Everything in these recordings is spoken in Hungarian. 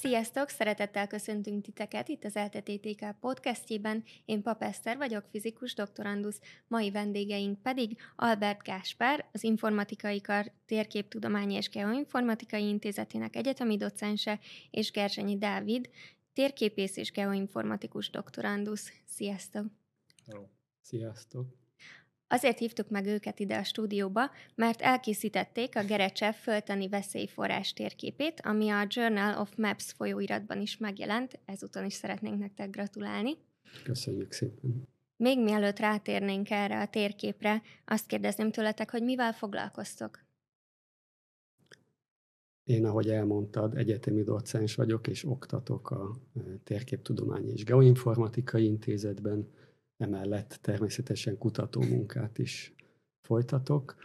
Sziasztok! Szeretettel köszöntünk titeket itt az LTTTK podcastjében. Én Pap Eszter vagyok, fizikus doktorandusz, mai vendégeink pedig Albert Gáspár, az Informatikai Kar Térképtudományi és Geoinformatikai Intézetének egyetemi docense, és Gerzsenyi Dávid, térképész és geoinformatikus doktorandusz. Sziasztok! Hello. Sziasztok! Azért hívtuk meg őket ide a stúdióba, mert elkészítették a Gerecsev föltani veszélyforrás térképét, ami a Journal of Maps folyóiratban is megjelent, ezúton is szeretnénk nektek gratulálni. Köszönjük szépen! Még mielőtt rátérnénk erre a térképre, azt kérdezném tőletek, hogy mivel foglalkoztok? Én, ahogy elmondtad, egyetemi docens vagyok, és oktatok a e, Térképtudományi és Geoinformatikai Intézetben, emellett természetesen kutatómunkát is folytatok.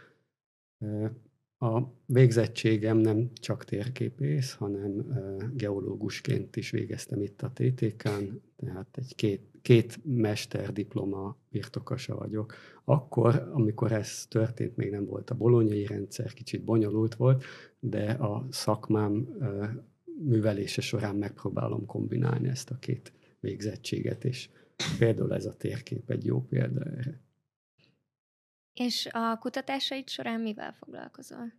A végzettségem nem csak térképész, hanem geológusként is végeztem itt a TTK-n, tehát egy két, két mesterdiploma birtokosa vagyok. Akkor, amikor ez történt, még nem volt a bolonyai rendszer, kicsit bonyolult volt, de a szakmám művelése során megpróbálom kombinálni ezt a két végzettséget, és Például ez a térkép egy jó példa erre. És a kutatásaid során mivel foglalkozol?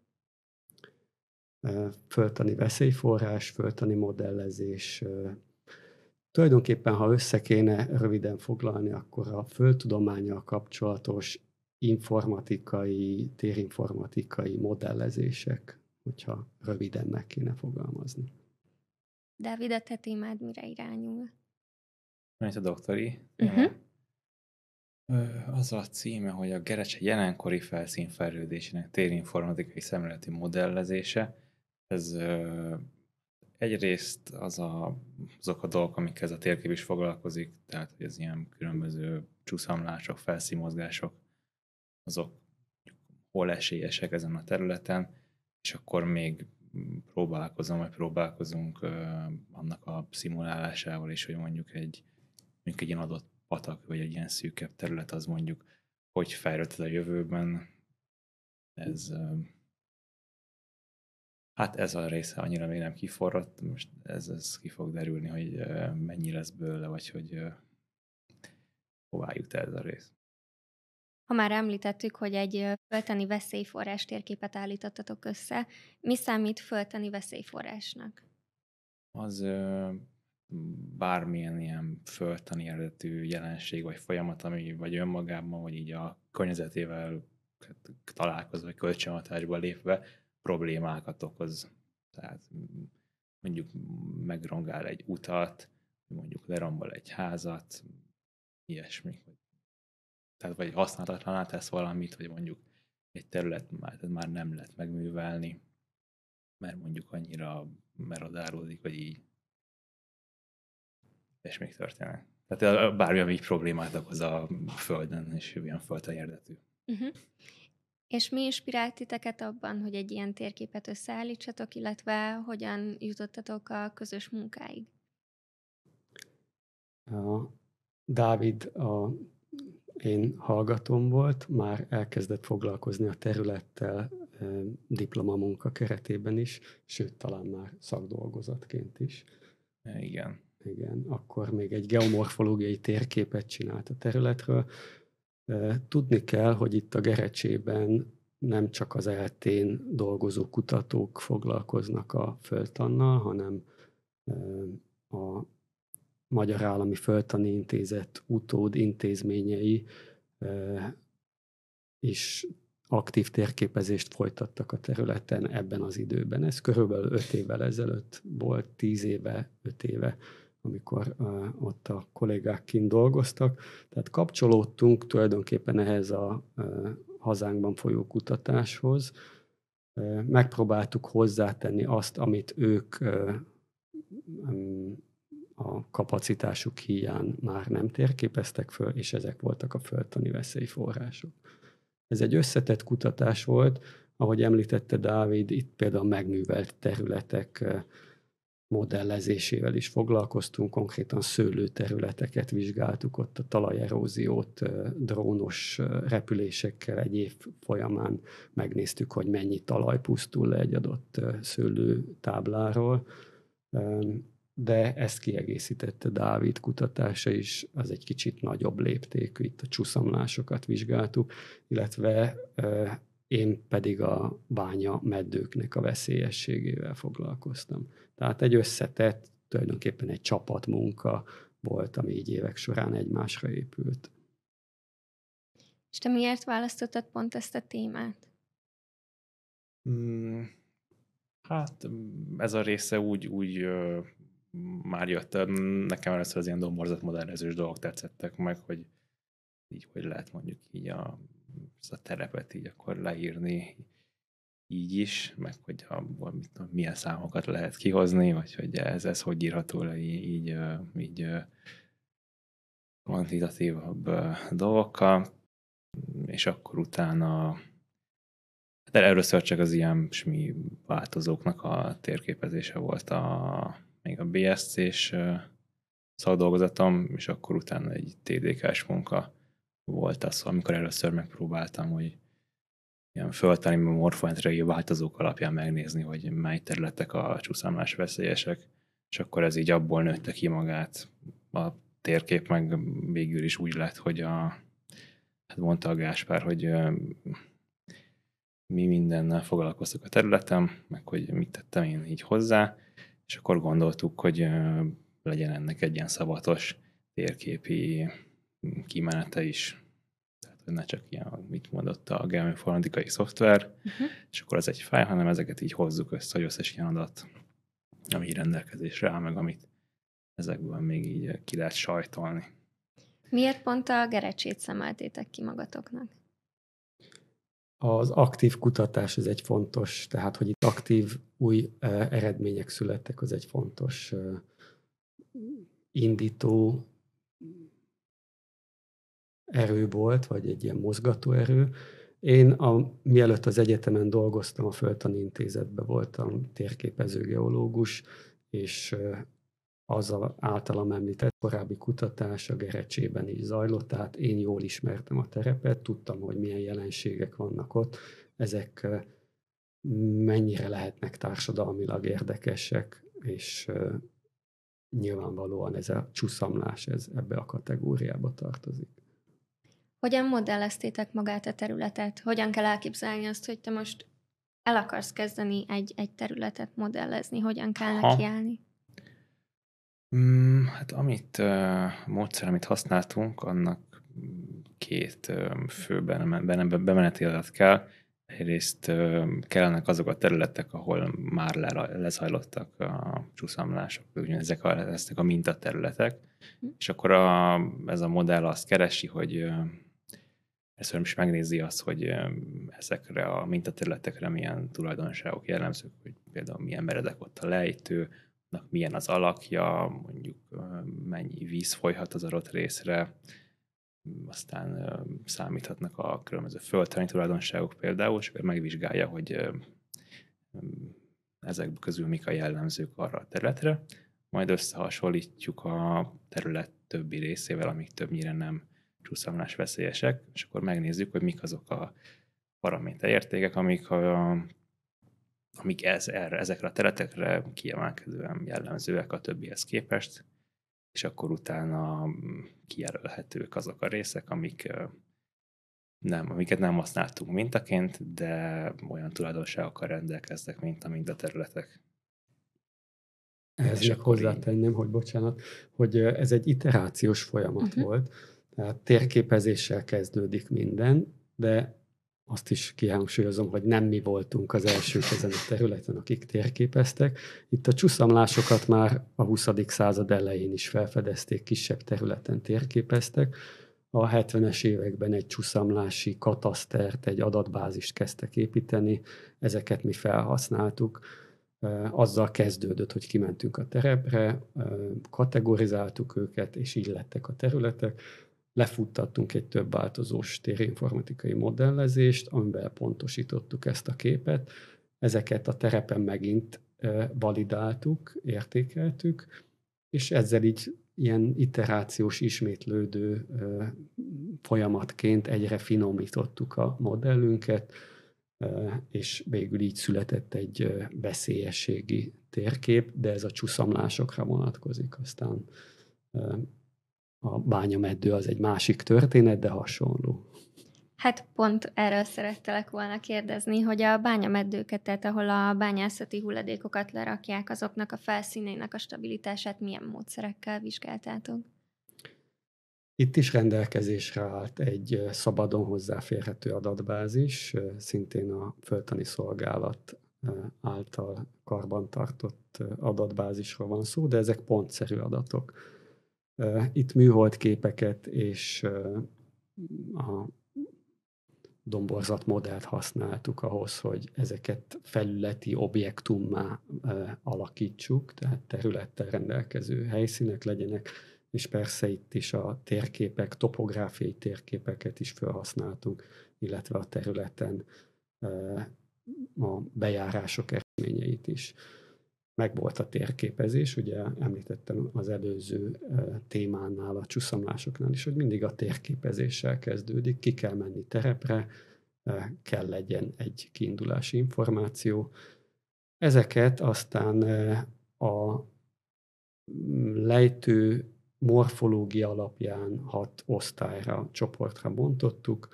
Föltani veszélyforrás, föltani modellezés. Tulajdonképpen, ha össze kéne röviden foglalni, akkor a földtudományjal kapcsolatos informatikai, térinformatikai modellezések, hogyha röviden meg kéne fogalmazni. Dávid, a te témád mire irányul? Mint a doktori. Uh-huh. Az a címe, hogy a Gerecse jelenkori felszínfejlődésének térinformatikai szemléleti modellezése. Ez egyrészt az a, azok a dolgok, amikkel ez a térkép is foglalkozik, tehát hogy az ilyen különböző csúszamlások, felszínmozgások, azok hol esélyesek ezen a területen, és akkor még próbálkozom, vagy próbálkozunk annak a szimulálásával is, hogy mondjuk egy mondjuk egy ilyen adott patak, vagy egy ilyen szűkebb terület, az mondjuk hogy fejlődhet a jövőben. Ez hát ez a része annyira még nem kiforrott, most ez, ez ki fog derülni, hogy mennyi lesz bőle, vagy hogy hová jut ez a rész. Ha már említettük, hogy egy föltani veszélyforrás térképet állítottatok össze, mi számít föltani veszélyforrásnak? Az bármilyen ilyen föltani eredetű jelenség vagy folyamat, ami vagy önmagában, vagy így a környezetével találkozva, vagy kölcsönhatásba lépve problémákat okoz. Tehát mondjuk megrongál egy utat, mondjuk lerombol egy házat, ilyesmi. Tehát vagy használatlanná tesz valamit, vagy mondjuk egy terület már, már nem lehet megművelni, mert mondjuk annyira merodálódik, vagy így és még történnek. Tehát bármi, ami problémát okoz a Földön, és ilyen földön eredetű. Uh-huh. És mi inspirált titeket abban, hogy egy ilyen térképet összeállítsatok, illetve hogyan jutottatok a közös munkáig? A Dávid a én hallgatóm volt, már elkezdett foglalkozni a területtel e, diplomamunka keretében is, sőt, talán már szakdolgozatként is. Igen igen, akkor még egy geomorfológiai térképet csinált a területről. Tudni kell, hogy itt a Gerecsében nem csak az eltén dolgozó kutatók foglalkoznak a földtannal, hanem a Magyar Állami Földtani Intézet utód intézményei is aktív térképezést folytattak a területen ebben az időben. Ez körülbelül öt évvel ezelőtt volt, tíz éve, öt éve amikor ott a kollégák kint dolgoztak. Tehát kapcsolódtunk tulajdonképpen ehhez a hazánkban folyó kutatáshoz. Megpróbáltuk hozzátenni azt, amit ők a kapacitásuk hiány már nem térképeztek föl, és ezek voltak a földtani veszélyforrások. Ez egy összetett kutatás volt, ahogy említette Dávid, itt például megművelt területek modellezésével is foglalkoztunk, konkrétan szőlőterületeket vizsgáltuk, ott a talajeróziót drónos repülésekkel egy év folyamán megnéztük, hogy mennyi talaj pusztul le egy adott szőlőtábláról. de ezt kiegészítette Dávid kutatása is, az egy kicsit nagyobb léptékű, itt a csúszamlásokat vizsgáltuk, illetve én pedig a bánya meddőknek a veszélyességével foglalkoztam. Tehát egy összetett, tulajdonképpen egy csapatmunka volt, ami így évek során egymásra épült. És te miért választottad pont ezt a témát? Hmm, hát ez a része úgy, úgy ö, már jött. Nekem először az ilyen domborzatmodellezős dolgok tetszettek meg, hogy így, hogy lehet mondjuk így a, a terepet így akkor leírni így is, meg hogy a, milyen számokat lehet kihozni, vagy hogy ez, ez hogy írható le így, így, így kvantitatívabb dolgokkal, és akkor utána de először csak az ilyen smi változóknak a térképezése volt a, még a BSC-s szakdolgozatom, és akkor utána egy TDK-s munka volt az, amikor először megpróbáltam, hogy ilyen föltani morfometriai változók alapján megnézni, hogy mely területek a csúszámlás veszélyesek, és akkor ez így abból nőtte ki magát. A térkép meg végül is úgy lett, hogy a, hát mondta a Gáspár, hogy mi mindennel foglalkoztuk a területem, meg hogy mit tettem én így hozzá, és akkor gondoltuk, hogy legyen ennek egy ilyen szabatos térképi kimenete is. Tehát, hogy ne csak ilyen, mit mondott a geoinformatikai szoftver, uh-huh. és akkor az egy fáj, hanem ezeket így hozzuk össze, hogy összes ilyen adat, ami rendelkezésre áll, meg amit ezekből még így ki lehet sajtolni. Miért pont a gerecsét szemeltétek ki magatoknak? Az aktív kutatás az egy fontos, tehát hogy itt aktív új eredmények születtek, az egy fontos indító erő volt, vagy egy ilyen mozgató erő. Én, a, mielőtt az egyetemen dolgoztam, a Földtani Intézetben voltam térképező geológus, és az a általam említett korábbi kutatás a Gerecsében is zajlott, tehát én jól ismertem a terepet, tudtam, hogy milyen jelenségek vannak ott, ezek mennyire lehetnek társadalmilag érdekesek, és nyilvánvalóan ez a csuszamlás ez ebbe a kategóriába tartozik. Hogyan modelleztétek magát a területet? Hogyan kell elképzelni azt, hogy te most el akarsz kezdeni egy, egy területet modellezni? Hogyan kell nekiállni? Mm, hát amit uh, módszer, amit használtunk, annak két uh, fő bemeneti adat kell. Egyrészt uh, kellenek azok a területek, ahol már le, lezajlottak a csúszamlások, ezek a, ezek a mintaterületek, mm. és akkor a, ez a modell azt keresi, hogy uh, először is megnézi azt, hogy ezekre a mintaterületekre milyen tulajdonságok jellemzők, hogy például milyen meredek ott a lejtő, milyen az alakja, mondjuk mennyi víz folyhat az adott részre, aztán számíthatnak a különböző földtani tulajdonságok például, és akkor megvizsgálja, hogy ezek közül mik a jellemzők arra a területre, majd összehasonlítjuk a terület többi részével, amik többnyire nem csúszamlás veszélyesek, és akkor megnézzük, hogy mik azok a paraméter értékek, amik a amik ez, erre, ezekre a területekre kiemelkedően jellemzőek a többihez képest, és akkor utána mm, kijelölhetők azok a részek, amik nem, amiket nem használtunk mintaként, de olyan tulajdonságokkal rendelkeznek, mint a mintaterületek. Ehhez még hozzátenném, hogy bocsánat, hogy ez egy iterációs folyamat uh-huh. volt, tehát térképezéssel kezdődik minden, de azt is kihangsúlyozom, hogy nem mi voltunk az elsők ezen a területen, akik térképeztek. Itt a csuszamlásokat már a 20. század elején is felfedezték, kisebb területen térképeztek. A 70-es években egy csuszamlási katasztert, egy adatbázist kezdtek építeni, ezeket mi felhasználtuk. Azzal kezdődött, hogy kimentünk a terepre, kategorizáltuk őket, és így lettek a területek lefuttattunk egy több változós térinformatikai modellezést, amiben pontosítottuk ezt a képet. Ezeket a terepen megint validáltuk, értékeltük, és ezzel így ilyen iterációs, ismétlődő folyamatként egyre finomítottuk a modellünket, és végül így született egy veszélyességi térkép, de ez a csúszamlásokra vonatkozik. Aztán a bányameddő az egy másik történet, de hasonló. Hát pont erről szerettelek volna kérdezni, hogy a bányameddőket, tehát ahol a bányászati hulladékokat lerakják, azoknak a felszínének a stabilitását milyen módszerekkel vizsgáltátok? Itt is rendelkezésre állt egy szabadon hozzáférhető adatbázis, szintén a Földtani Szolgálat által karbantartott adatbázisról van szó, de ezek pontszerű adatok. Itt műhold képeket és a domborzat modellt használtuk ahhoz, hogy ezeket felületi objektummá alakítsuk, tehát területtel rendelkező helyszínek legyenek, és persze itt is a térképek, topográfiai térképeket is felhasználtunk, illetve a területen a bejárások eredményeit is. Megvolt a térképezés, ugye említettem az előző témánál, a csúszamlásoknál is, hogy mindig a térképezéssel kezdődik, ki kell menni terepre, kell legyen egy kiindulási információ. Ezeket aztán a lejtő morfológia alapján hat osztályra, csoportra bontottuk.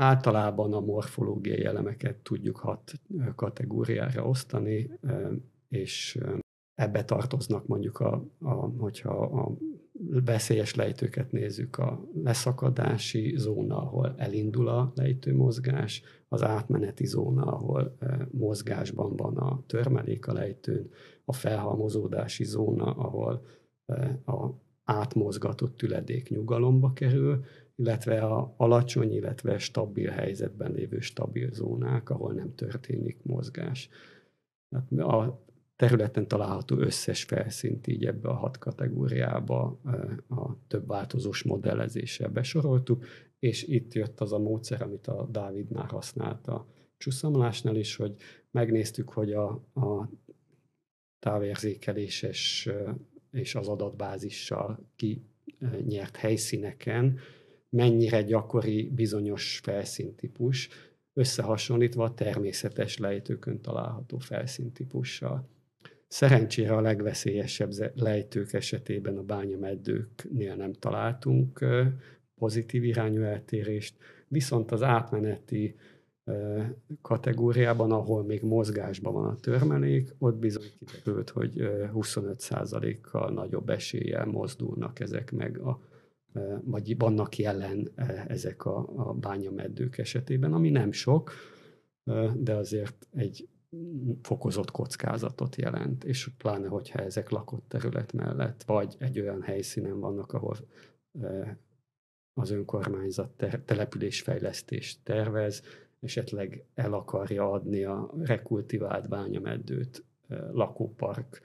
Általában a morfológiai elemeket tudjuk hat kategóriára osztani, és ebbe tartoznak mondjuk, a, a, hogyha a veszélyes lejtőket nézzük, a leszakadási zóna, ahol elindul a lejtőmozgás, az átmeneti zóna, ahol mozgásban van a törmelék a lejtőn, a felhalmozódási zóna, ahol a átmozgatott tüledék nyugalomba kerül, illetve a alacsony, illetve stabil helyzetben lévő stabil zónák, ahol nem történik mozgás. Hát a területen található összes felszínt így ebbe a hat kategóriába a több változós modellezéssel besoroltuk, és itt jött az a módszer, amit a Dávid már használt a csúszamlásnál is, hogy megnéztük, hogy a, a távérzékeléses és az adatbázissal ki nyert helyszíneken mennyire gyakori bizonyos felszíntípus, összehasonlítva a természetes lejtőkön található felszíntípussal. Szerencsére a legveszélyesebb lejtők esetében a bányameddőknél nem találtunk pozitív irányú eltérést, viszont az átmeneti kategóriában, ahol még mozgásban van a törmelék, ott bizony kiderült, hogy 25%-kal nagyobb eséllyel mozdulnak ezek meg a vagy vannak jelen ezek a, a bányameddők esetében, ami nem sok, de azért egy fokozott kockázatot jelent, és pláne, hogyha ezek lakott terület mellett, vagy egy olyan helyszínen vannak, ahol az önkormányzat településfejlesztést tervez, esetleg el akarja adni a rekultivált bányameddőt lakópark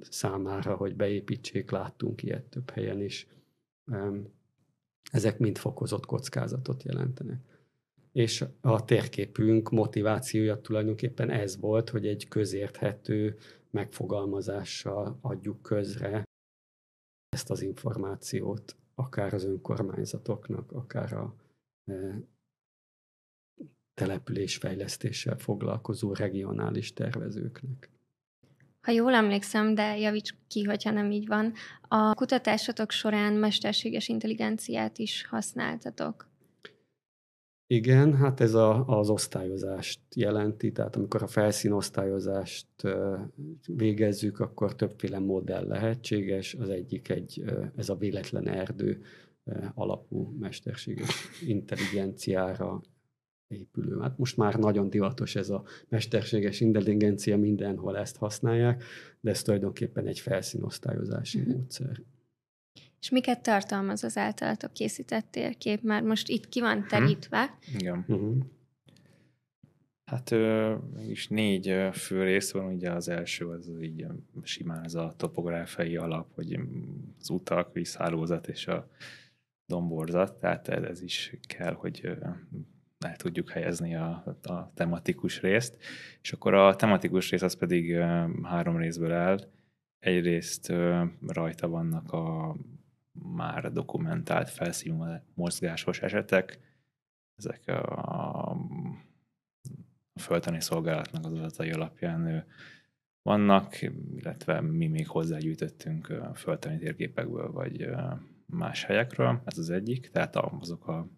számára, hogy beépítsék, láttunk ilyet több helyen is. Ezek mind fokozott kockázatot jelentenek. És a térképünk motivációja tulajdonképpen ez volt, hogy egy közérthető megfogalmazással adjuk közre ezt az információt, akár az önkormányzatoknak, akár a településfejlesztéssel foglalkozó regionális tervezőknek. Ha jól emlékszem, de javíts ki, hogyha nem így van, a kutatásotok során mesterséges intelligenciát is használtatok. Igen, hát ez a, az osztályozást jelenti, tehát amikor a felszínosztályozást végezzük, akkor többféle modell lehetséges. Az egyik egy, ez a véletlen erdő alapú mesterséges intelligenciára épülő. Hát most már nagyon divatos ez a mesterséges intelligencia, mindenhol ezt használják, de ez tulajdonképpen egy felszínosztályozási uh-huh. módszer. És miket tartalmaz az általatok készített térkép? Már most itt ki van mhm. terítve. Uh-huh. Igen. Uh-huh. Hát is négy fő rész van, ugye az első az így simán ez a topográfiai alap, hogy az utak, vízhálózat és a domborzat, tehát ez is kell, hogy el tudjuk helyezni a, a tematikus részt, és akkor a tematikus rész az pedig három részből áll. Egyrészt rajta vannak a már dokumentált felszínű mozgásos esetek, ezek a, a földtani szolgálatnak az adatai alapján vannak, illetve mi még hozzágyűjtöttünk földtani térképekből, vagy más helyekről, ez az egyik, tehát azok a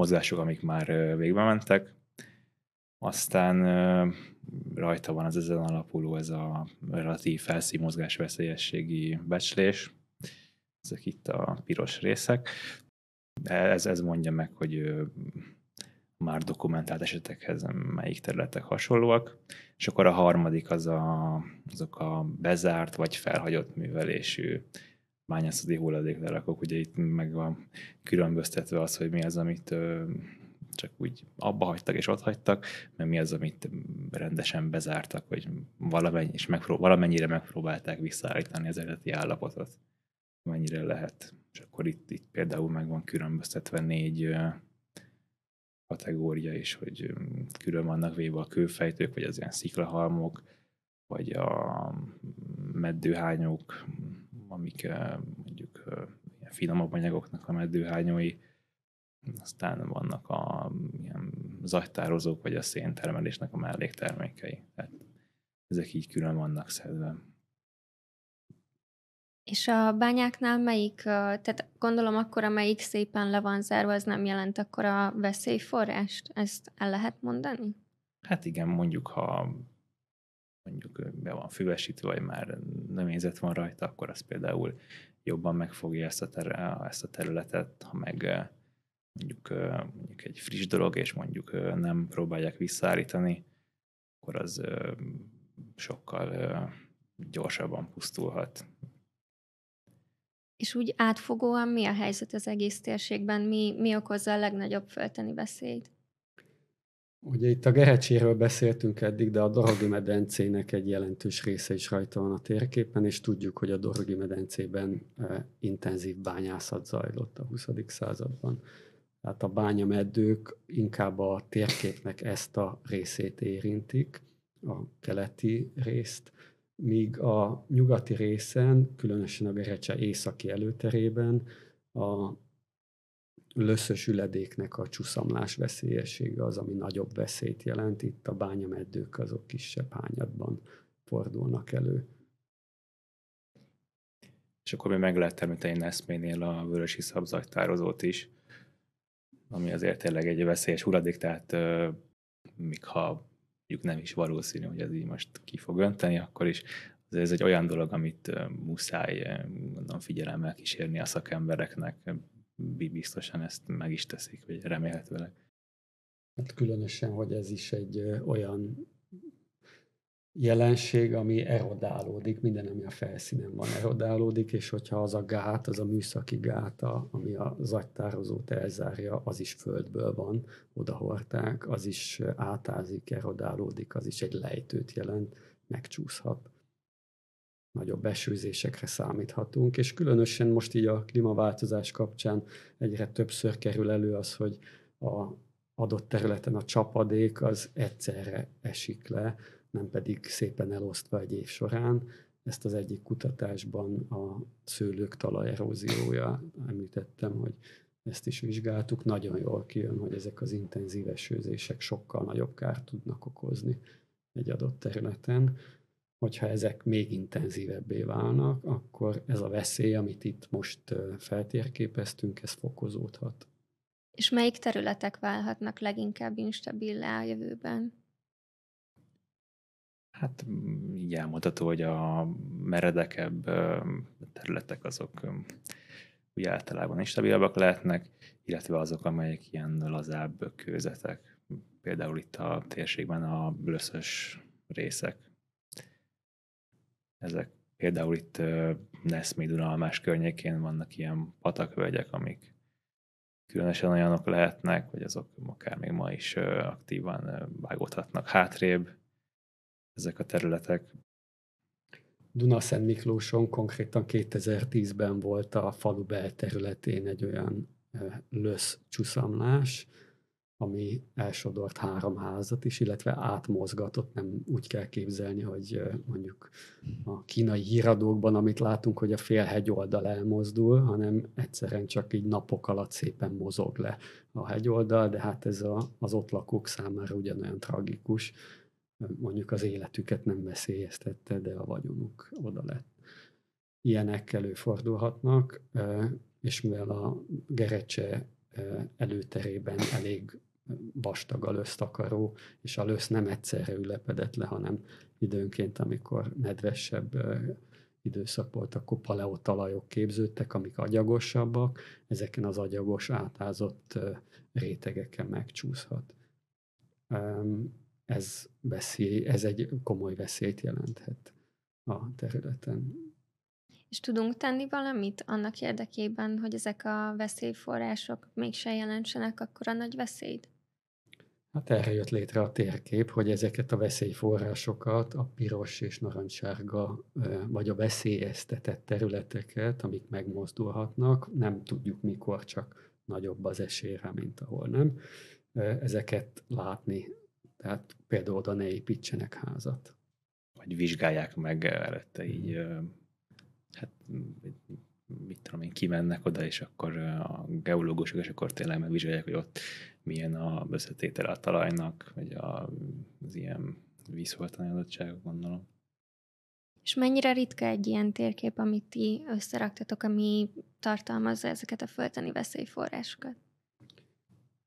mozgások, amik már végbe mentek. Aztán rajta van az ezen alapuló ez a relatív felszínmozgás veszélyességi becslés, ezek itt a piros részek. Ez, ez mondja meg, hogy már dokumentált esetekhez melyik területek hasonlóak, és akkor a harmadik az a, azok a bezárt vagy felhagyott művelésű bányászati hulladéklerakok. Ugye itt meg van különböztetve az, hogy mi az, amit csak úgy abba hagytak és ott hagytak, mert mi az, amit rendesen bezártak, hogy valamennyi, és megpró- valamennyire megpróbálták visszaállítani az eredeti állapotot, mennyire lehet. És akkor itt, itt például meg van különböztetve négy kategória is, hogy külön vannak véve a kőfejtők, vagy az ilyen sziklahalmok, vagy a meddőhányók, amik mondjuk ilyen finomabb anyagoknak a meddőhányói, aztán vannak a ilyen zagytározók, vagy a széntermelésnek a melléktermékei. Tehát ezek így külön vannak szedve. És a bányáknál melyik, tehát gondolom akkor, amelyik szépen le van zárva, az nem jelent akkor a veszélyforrást? Ezt el lehet mondani? Hát igen, mondjuk ha mondjuk be van füvesítve, vagy már növényzet van rajta, akkor az például jobban megfogja ezt a, ter- ezt a területet, ha meg mondjuk, mondjuk egy friss dolog, és mondjuk nem próbálják visszaállítani, akkor az sokkal gyorsabban pusztulhat. És úgy átfogóan mi a helyzet az egész térségben? Mi, mi okozza a legnagyobb fölteni veszélyt? Ugye itt a Gerecséről beszéltünk eddig, de a Dorogi medencének egy jelentős része is rajta van a térképen, és tudjuk, hogy a Dorogi medencében intenzív bányászat zajlott a 20. században. Tehát a bányameddők inkább a térképnek ezt a részét érintik, a keleti részt, míg a nyugati részen, különösen a Gerecse északi előterében a löszös üledéknek a csúszamlás veszélyessége az, ami nagyobb veszélyt jelent. Itt a bányameddők azok kisebb hányadban fordulnak elő. És akkor még meg lehet említeni Neszménél a vörösi szabzajtározót is, ami azért tényleg egy veszélyes hulladék, tehát euh, míg ha nem is valószínű, hogy ez így most ki fog önteni, akkor is ez egy olyan dolog, amit muszáj mondom, figyelemmel kísérni a szakembereknek, biztosan ezt meg is teszik, vagy remélhetőleg. Hát különösen, hogy ez is egy olyan jelenség, ami erodálódik, minden, ami a felszínen van, erodálódik, és hogyha az a gát, az a műszaki gáta, ami a zagytározót elzárja, az is földből van, odahorták, az is átázik, erodálódik, az is egy lejtőt jelent, megcsúszhat nagyobb esőzésekre számíthatunk, és különösen most így a klímaváltozás kapcsán egyre többször kerül elő az, hogy a adott területen a csapadék az egyszerre esik le, nem pedig szépen elosztva egy év során. Ezt az egyik kutatásban a szőlők talajeróziója említettem, hogy ezt is vizsgáltuk, nagyon jól kijön, hogy ezek az intenzív esőzések sokkal nagyobb kárt tudnak okozni egy adott területen hogyha ezek még intenzívebbé válnak, akkor ez a veszély, amit itt most feltérképeztünk, ez fokozódhat. És melyik területek válhatnak leginkább instabil a jövőben? Hát így elmondható, hogy a meredekebb területek azok úgy általában instabilabbak lehetnek, illetve azok, amelyek ilyen lazább kőzetek. Például itt a térségben a löszös részek ezek például itt Neszmé Dunalmás környékén vannak ilyen patakvölgyek, amik különösen olyanok lehetnek, hogy azok akár még ma is aktívan vágódhatnak hátrébb ezek a területek. Dunaszent Miklóson konkrétan 2010-ben volt a falu belterületén egy olyan lösz csúszamlás, ami elsodort három házat is, illetve átmozgatott, nem úgy kell képzelni, hogy mondjuk a kínai híradókban, amit látunk, hogy a fél hegyoldal elmozdul, hanem egyszerűen csak így napok alatt szépen mozog le a hegyoldal, de hát ez a, az ott lakók számára ugyanolyan tragikus, mondjuk az életüket nem veszélyeztette, de a vagyonuk oda lett. Ilyenek előfordulhatnak, és mivel a gerecse előterében elég vastag a lösztakaró, és a lösz nem egyszerre ülepedett le, hanem időnként, amikor nedvesebb időszak volt, akkor paleotalajok képződtek, amik agyagosabbak, ezeken az agyagos, átázott rétegeken megcsúszhat. Ez, veszély, ez egy komoly veszélyt jelenthet a területen. És tudunk tenni valamit annak érdekében, hogy ezek a veszélyforrások mégse jelentsenek akkor a nagy veszélyt? Hát erre jött létre a térkép, hogy ezeket a veszélyforrásokat, a piros és narancssárga, vagy a veszélyeztetett területeket, amik megmozdulhatnak, nem tudjuk mikor, csak nagyobb az esély rá, mint ahol nem, ezeket látni. Tehát például oda ne építsenek házat. Vagy vizsgálják meg előtte így, hát mit tudom én, kimennek oda, és akkor a geológusok, és akkor tényleg megvizsgálják, hogy ott milyen a összetétele a talajnak, vagy a, az ilyen vízholtani adottságok, gondolom. És mennyire ritka egy ilyen térkép, amit ti összeraktatok, ami tartalmazza ezeket a földtani veszélyforrásokat?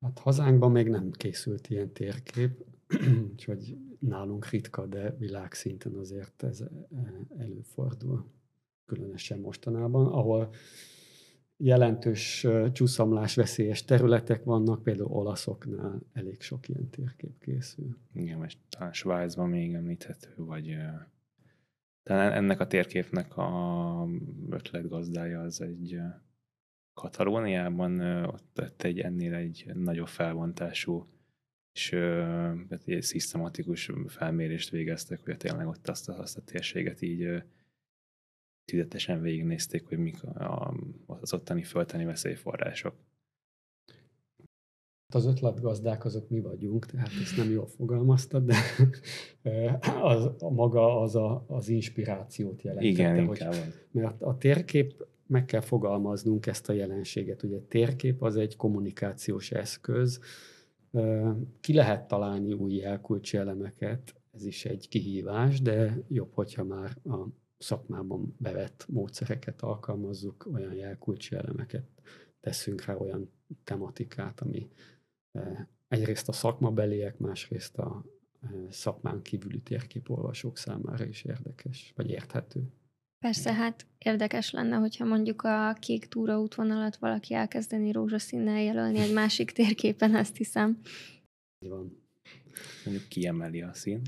Hát hazánkban még nem készült ilyen térkép, úgyhogy nálunk ritka, de világszinten azért ez előfordul, különösen mostanában, ahol jelentős csúszamlás veszélyes területek vannak, például olaszoknál elég sok ilyen térkép készül. Igen, most talán Svájcban még említhető, vagy talán ennek a térképnek a ötletgazdája az egy Katalóniában ott tett egy ennél egy nagyobb felbontású és egy szisztematikus felmérést végeztek, hogy tényleg ott azt a, azt a térséget így tüzetesen végignézték, hogy mik a, az ottani fölteni veszélyforrások. Az ötletgazdák azok mi vagyunk, tehát ezt nem jól fogalmaztad, de az, a maga az a, az inspirációt jelenti. Igen, inkább. Hogy, mert a térkép, meg kell fogalmaznunk ezt a jelenséget. Ugye térkép az egy kommunikációs eszköz, ki lehet találni új jelkulcsi elemeket, ez is egy kihívás, de jobb, hogyha már a szakmában bevett módszereket alkalmazzuk, olyan jelkulcsi elemeket teszünk rá, olyan tematikát, ami e, egyrészt a szakmabeliek, másrészt a e, szakmán kívüli térképolvasók számára is érdekes, vagy érthető. Persze, hát érdekes lenne, hogyha mondjuk a kék túraútvonalat valaki elkezdeni rózsaszínnel jelölni egy másik térképen, azt hiszem. Van. Mondjuk kiemeli a szín.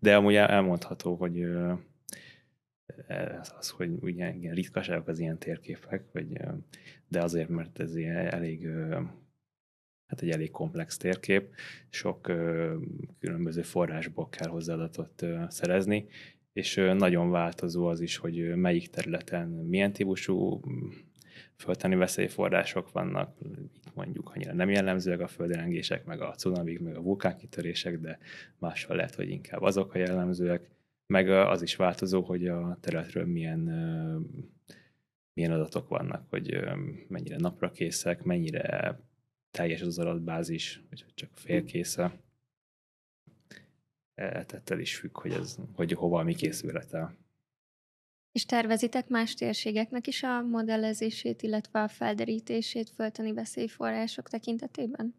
De amúgy elmondható, hogy az, hogy ugye igen, ritkaságok az ilyen térképek, vagy, de azért, mert ez ilyen elég hát egy elég komplex térkép, sok különböző forrásból kell hozzá adatot szerezni, és nagyon változó az is, hogy melyik területen milyen típusú földtani veszélyforrások vannak, itt mondjuk annyira nem jellemzőek a földrengések, meg a cunamik, meg a vulkánkitörések, de máshol lehet, hogy inkább azok a jellemzőek, meg az is változó, hogy a területről milyen, milyen adatok vannak, hogy mennyire napra készek, mennyire teljes az adatbázis, vagy csak félkésze. E, Tettel is függ, hogy, ez, hogy hova mi készülhet el. És tervezitek más térségeknek is a modellezését, illetve a felderítését föltani veszélyforrások tekintetében?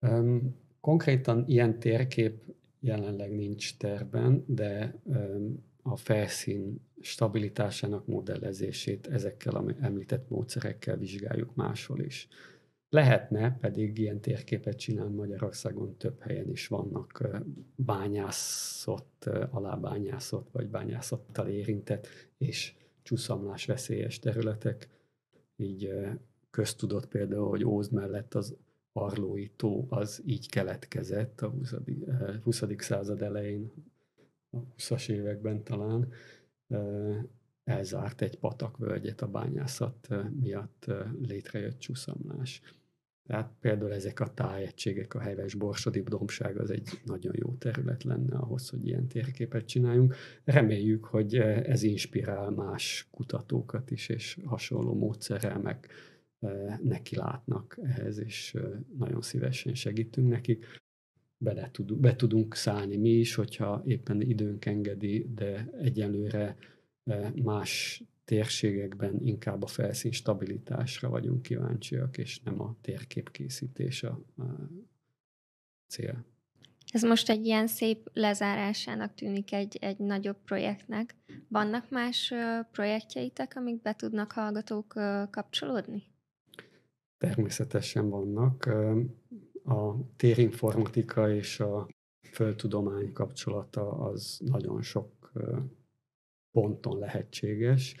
Um, konkrétan ilyen térkép jelenleg nincs terben, de a felszín stabilitásának modellezését ezekkel a említett módszerekkel vizsgáljuk máshol is. Lehetne, pedig ilyen térképet csinál Magyarországon több helyen is vannak bányászott, alábányászott vagy bányászattal érintett és csúszamlás veszélyes területek. Így köztudott például, hogy Ózd mellett az Arlói tó az így keletkezett a 20. 20. Eh, század elején, a 20-as években talán. Eh, elzárt egy patakvölgyet a bányászat eh, miatt létrejött csúszamlás. Tehát például ezek a tájegységek, a heves borsodi dombság az egy nagyon jó terület lenne ahhoz, hogy ilyen térképet csináljunk. Reméljük, hogy ez inspirál más kutatókat is, és hasonló módszerrel meg neki látnak ehhez, és nagyon szívesen segítünk nekik. Bele tud, be tudunk szállni mi is, hogyha éppen időnk engedi, de egyelőre más térségekben inkább a felszín stabilitásra vagyunk kíváncsiak, és nem a térképkészítés a, a cél. Ez most egy ilyen szép lezárásának tűnik egy, egy nagyobb projektnek. Vannak más projektjeitek, amik be tudnak hallgatók kapcsolódni? Természetesen vannak. A térinformatika és a földtudomány kapcsolata az nagyon sok ponton lehetséges.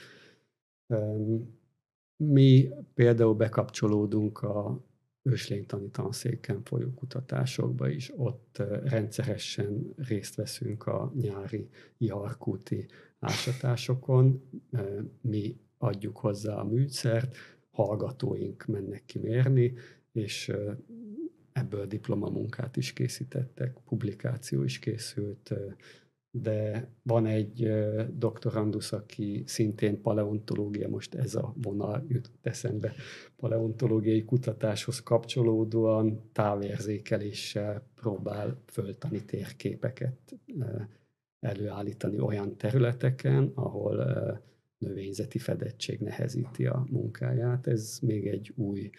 Mi például bekapcsolódunk a őslénytani tanszéken folyó kutatásokba is, ott rendszeresen részt veszünk a nyári iharkúti ásatásokon, mi adjuk hozzá a műszert, hallgatóink mennek ki mérni, és ebből diplomamunkát is készítettek, publikáció is készült, de van egy doktorandusz, aki szintén paleontológia, most ez a vonal jutott eszembe, paleontológiai kutatáshoz kapcsolódóan távérzékeléssel próbál föltani térképeket előállítani olyan területeken, ahol növényzeti fedettség nehezíti a munkáját. Ez még egy új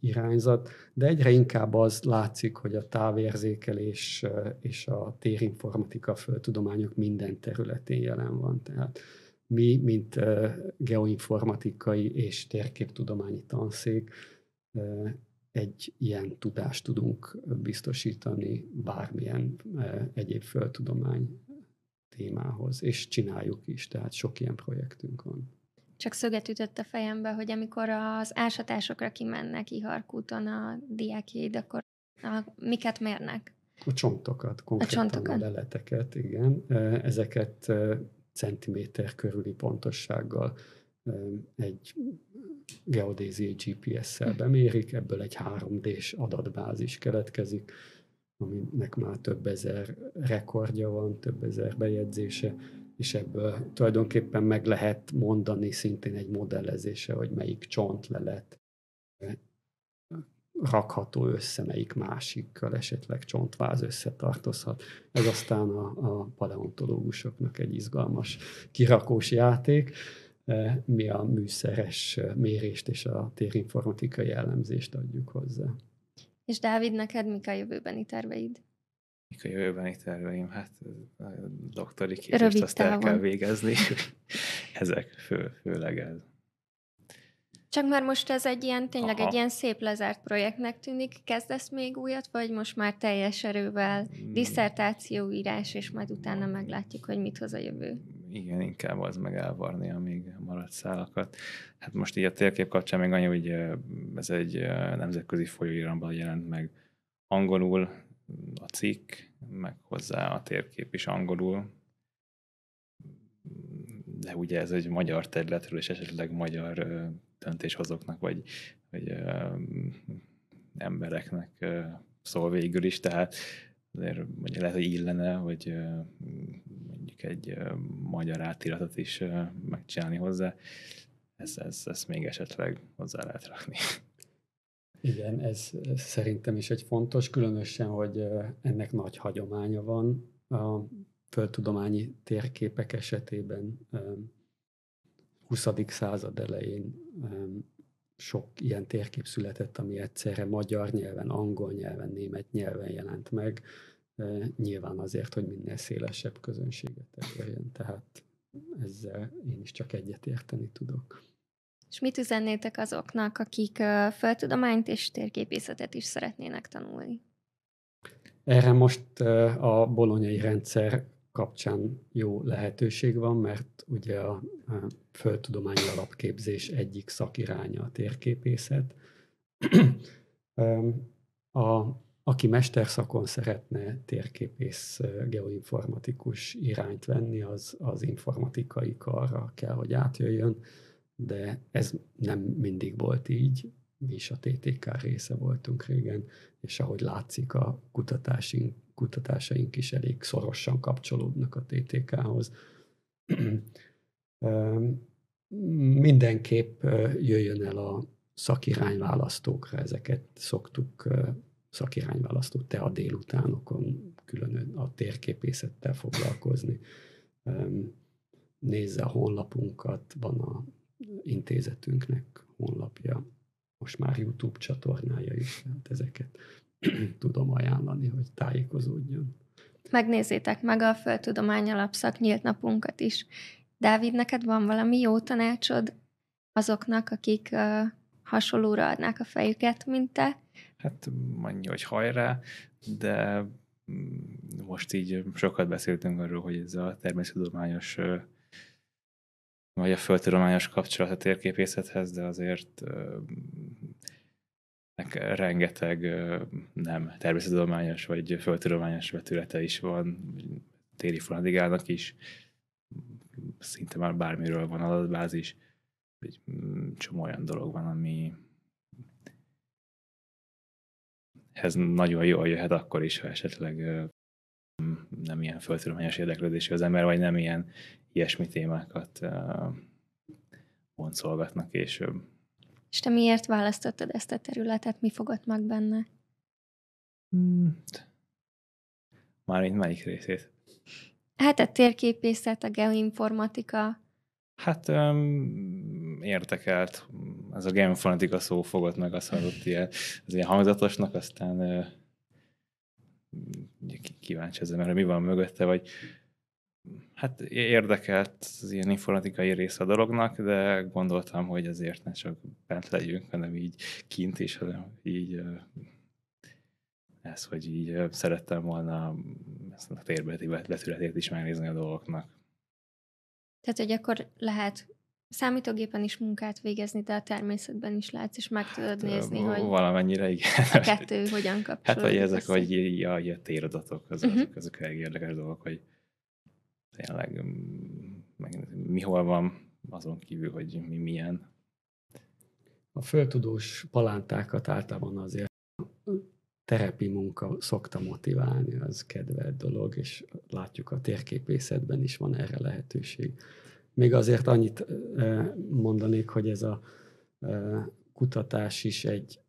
irányzat, de egyre inkább az látszik, hogy a távérzékelés és a térinformatika földtudományok minden területén jelen van. Tehát mi, mint geoinformatikai és térképtudományi tanszék egy ilyen tudást tudunk biztosítani bármilyen egyéb földtudomány témához, és csináljuk is, tehát sok ilyen projektünk van. Csak szöget ütött a fejembe, hogy amikor az ásatásokra kimennek Iharkúton a diákjaid, akkor a, miket mérnek? A csontokat, konkrétan a, csontokat. a leleteket, igen. Ezeket centiméter körüli pontossággal egy geodéziai GPS-szel bemérik, ebből egy 3D-s adatbázis keletkezik, aminek már több ezer rekordja van, több ezer bejegyzése, és ebből tulajdonképpen meg lehet mondani szintén egy modellezése, hogy melyik csontlelet rakható össze, melyik másikkal esetleg csontváz összetartozhat. Ez aztán a, a paleontológusoknak egy izgalmas kirakós játék. Mi a műszeres mérést és a térinformatikai jellemzést adjuk hozzá. És Dávid, neked mik a jövőbeni terveid? Mik a jövőbeni terveim? Hát a doktori képzést azt el kell végezni. Ezek fő, főleg ez. Csak már most ez egy ilyen, tényleg Aha. egy ilyen szép lezárt projektnek tűnik. Kezdesz még újat, vagy most már teljes erővel mm. diszertációírás, és majd utána meglátjuk, hogy mit hoz a jövő? Igen, inkább az meg elvarni, amíg maradt szálakat. Hát most így a térkép kapcsán még annyi, hogy ez egy nemzetközi folyóiramban jelent meg angolul a cikk, meg hozzá a térkép is angolul, de ugye ez egy magyar területről, és esetleg magyar döntéshozóknak, vagy, vagy embereknek szól végül is, tehát azért mondja, lehet, hogy illene, vagy mondjuk egy magyar átiratot is megcsinálni hozzá. Ezt, ezt, ezt még esetleg hozzá lehet rakni. Igen, ez, szerintem is egy fontos, különösen, hogy ennek nagy hagyománya van. A földtudományi térképek esetében 20. század elején sok ilyen térkép született, ami egyszerre magyar nyelven, angol nyelven, német nyelven jelent meg, nyilván azért, hogy minél szélesebb közönséget elérjen. Tehát ezzel én is csak egyet érteni tudok. És mit üzennétek azoknak, akik földtudományt és térképészetet is szeretnének tanulni? Erre most a bolonyai rendszer kapcsán jó lehetőség van, mert ugye a földtudományi alapképzés egyik szakiránya a térképészet. a, aki mesterszakon szeretne térképész geoinformatikus irányt venni, az, az informatikai karra kell, hogy átjöjjön, de ez nem mindig volt így. mi is a TTK része voltunk régen, és ahogy látszik, a kutatásaink, kutatásaink is elég szorosan kapcsolódnak a TTK-hoz. Mindenképp jöjjön el a szakirányválasztókra, ezeket szoktuk szakirányválasztó te a délutánokon külön a térképészettel foglalkozni. Nézze a honlapunkat, van a intézetünknek honlapja, most már YouTube csatornája is, tehát ezeket tudom ajánlani, hogy tájékozódjon. Megnézzétek meg a Földtudomány Alapszak nyílt napunkat is. Dávid, neked van valami jó tanácsod azoknak, akik uh, hasonlóra adnák a fejüket, mint te? Hát annyi, hogy hajrá, de mm, most így sokat beszéltünk arról, hogy ez a természettudományos vagy a földtudományos kapcsolat a térképészethez, de azért rengeteg nem természettudományos vagy földtudományos vetülete is van, téri fonadigának is, szinte már bármiről van adatbázis, egy mm, csomó olyan dolog van, ami ez nagyon jól jöhet akkor is, ha esetleg nem ilyen földtudományos érdeklődésű az ember, vagy nem ilyen ilyesmi témákat boncolgatnak később. És te miért választottad ezt a területet? Mi fogott meg benne? Hmm. Mármint melyik részét? Hát a térképészet, a geoinformatika. Hát um, érdekelt. Ez a geoinformatika szó fogott meg, azt hallott ilyen, ez ilyen hangzatosnak, aztán kíváncsi ezzel, mert mi van mögötte, vagy hát érdekelt az ilyen informatikai része a dolognak, de gondoltam, hogy azért ne csak bent legyünk, hanem így kint is, hanem így ez, hogy így szerettem volna ezt a térbeti betületét is megnézni a dolgoknak. Tehát, hogy akkor lehet számítógépen is munkát végezni, de a természetben is látsz, és meg tudod hát, nézni, hogy valamennyire igen. a kettő hogyan kapcsolódik. Hát, vagy ezek, vagy a, a téradatok, az, uh-huh. azok, azok elég érdekes dolgok, hogy tényleg mm, meg, mi hol van, azon kívül, hogy mi milyen. A föltudós palántákat általában azért terepi munka szokta motiválni, az kedvelt dolog, és látjuk a térképészetben is van erre lehetőség. Még azért annyit mondanék, hogy ez a kutatás is egy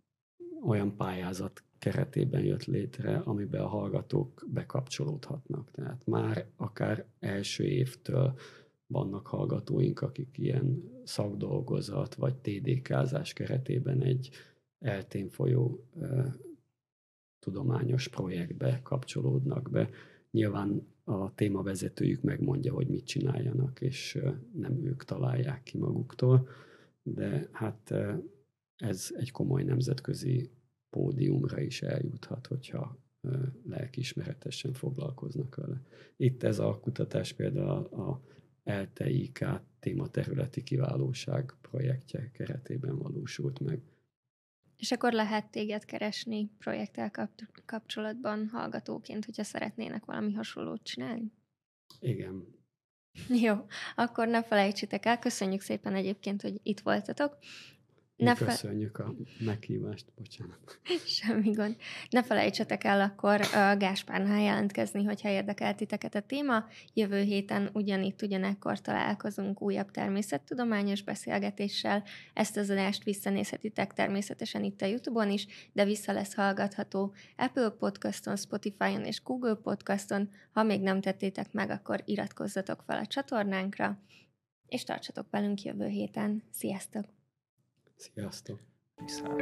olyan pályázat keretében jött létre, amiben a hallgatók bekapcsolódhatnak. Tehát már akár első évtől vannak hallgatóink, akik ilyen szakdolgozat vagy TDK-zás keretében egy eltén folyó tudományos projektbe kapcsolódnak be. Nyilván a témavezetőjük megmondja, hogy mit csináljanak, és nem ők találják ki maguktól, de hát ez egy komoly nemzetközi pódiumra is eljuthat, hogyha lelkismeretesen foglalkoznak vele. Itt ez a kutatás például a LTIK tématerületi kiválóság projektje keretében valósult meg. És akkor lehet téged keresni projekttel kapcsolatban hallgatóként, hogyha szeretnének valami hasonlót csinálni? Igen. Jó, akkor ne felejtsétek el. Köszönjük szépen egyébként, hogy itt voltatok. Ne fe... Köszönjük a meghívást, bocsánat. Semmi gond. Ne felejtsetek el akkor uh, Gáspárnál jelentkezni, hogyha érdekelt titeket a téma. Jövő héten ugyanitt, ugyanekkor találkozunk újabb természettudományos beszélgetéssel. Ezt az adást visszanézhetitek természetesen itt a Youtube-on is, de vissza lesz hallgatható Apple Podcaston, Spotify-on és Google Podcaston. Ha még nem tettétek meg, akkor iratkozzatok fel a csatornánkra, és tartsatok velünk jövő héten. Sziasztok! Sziasztok! Viszont.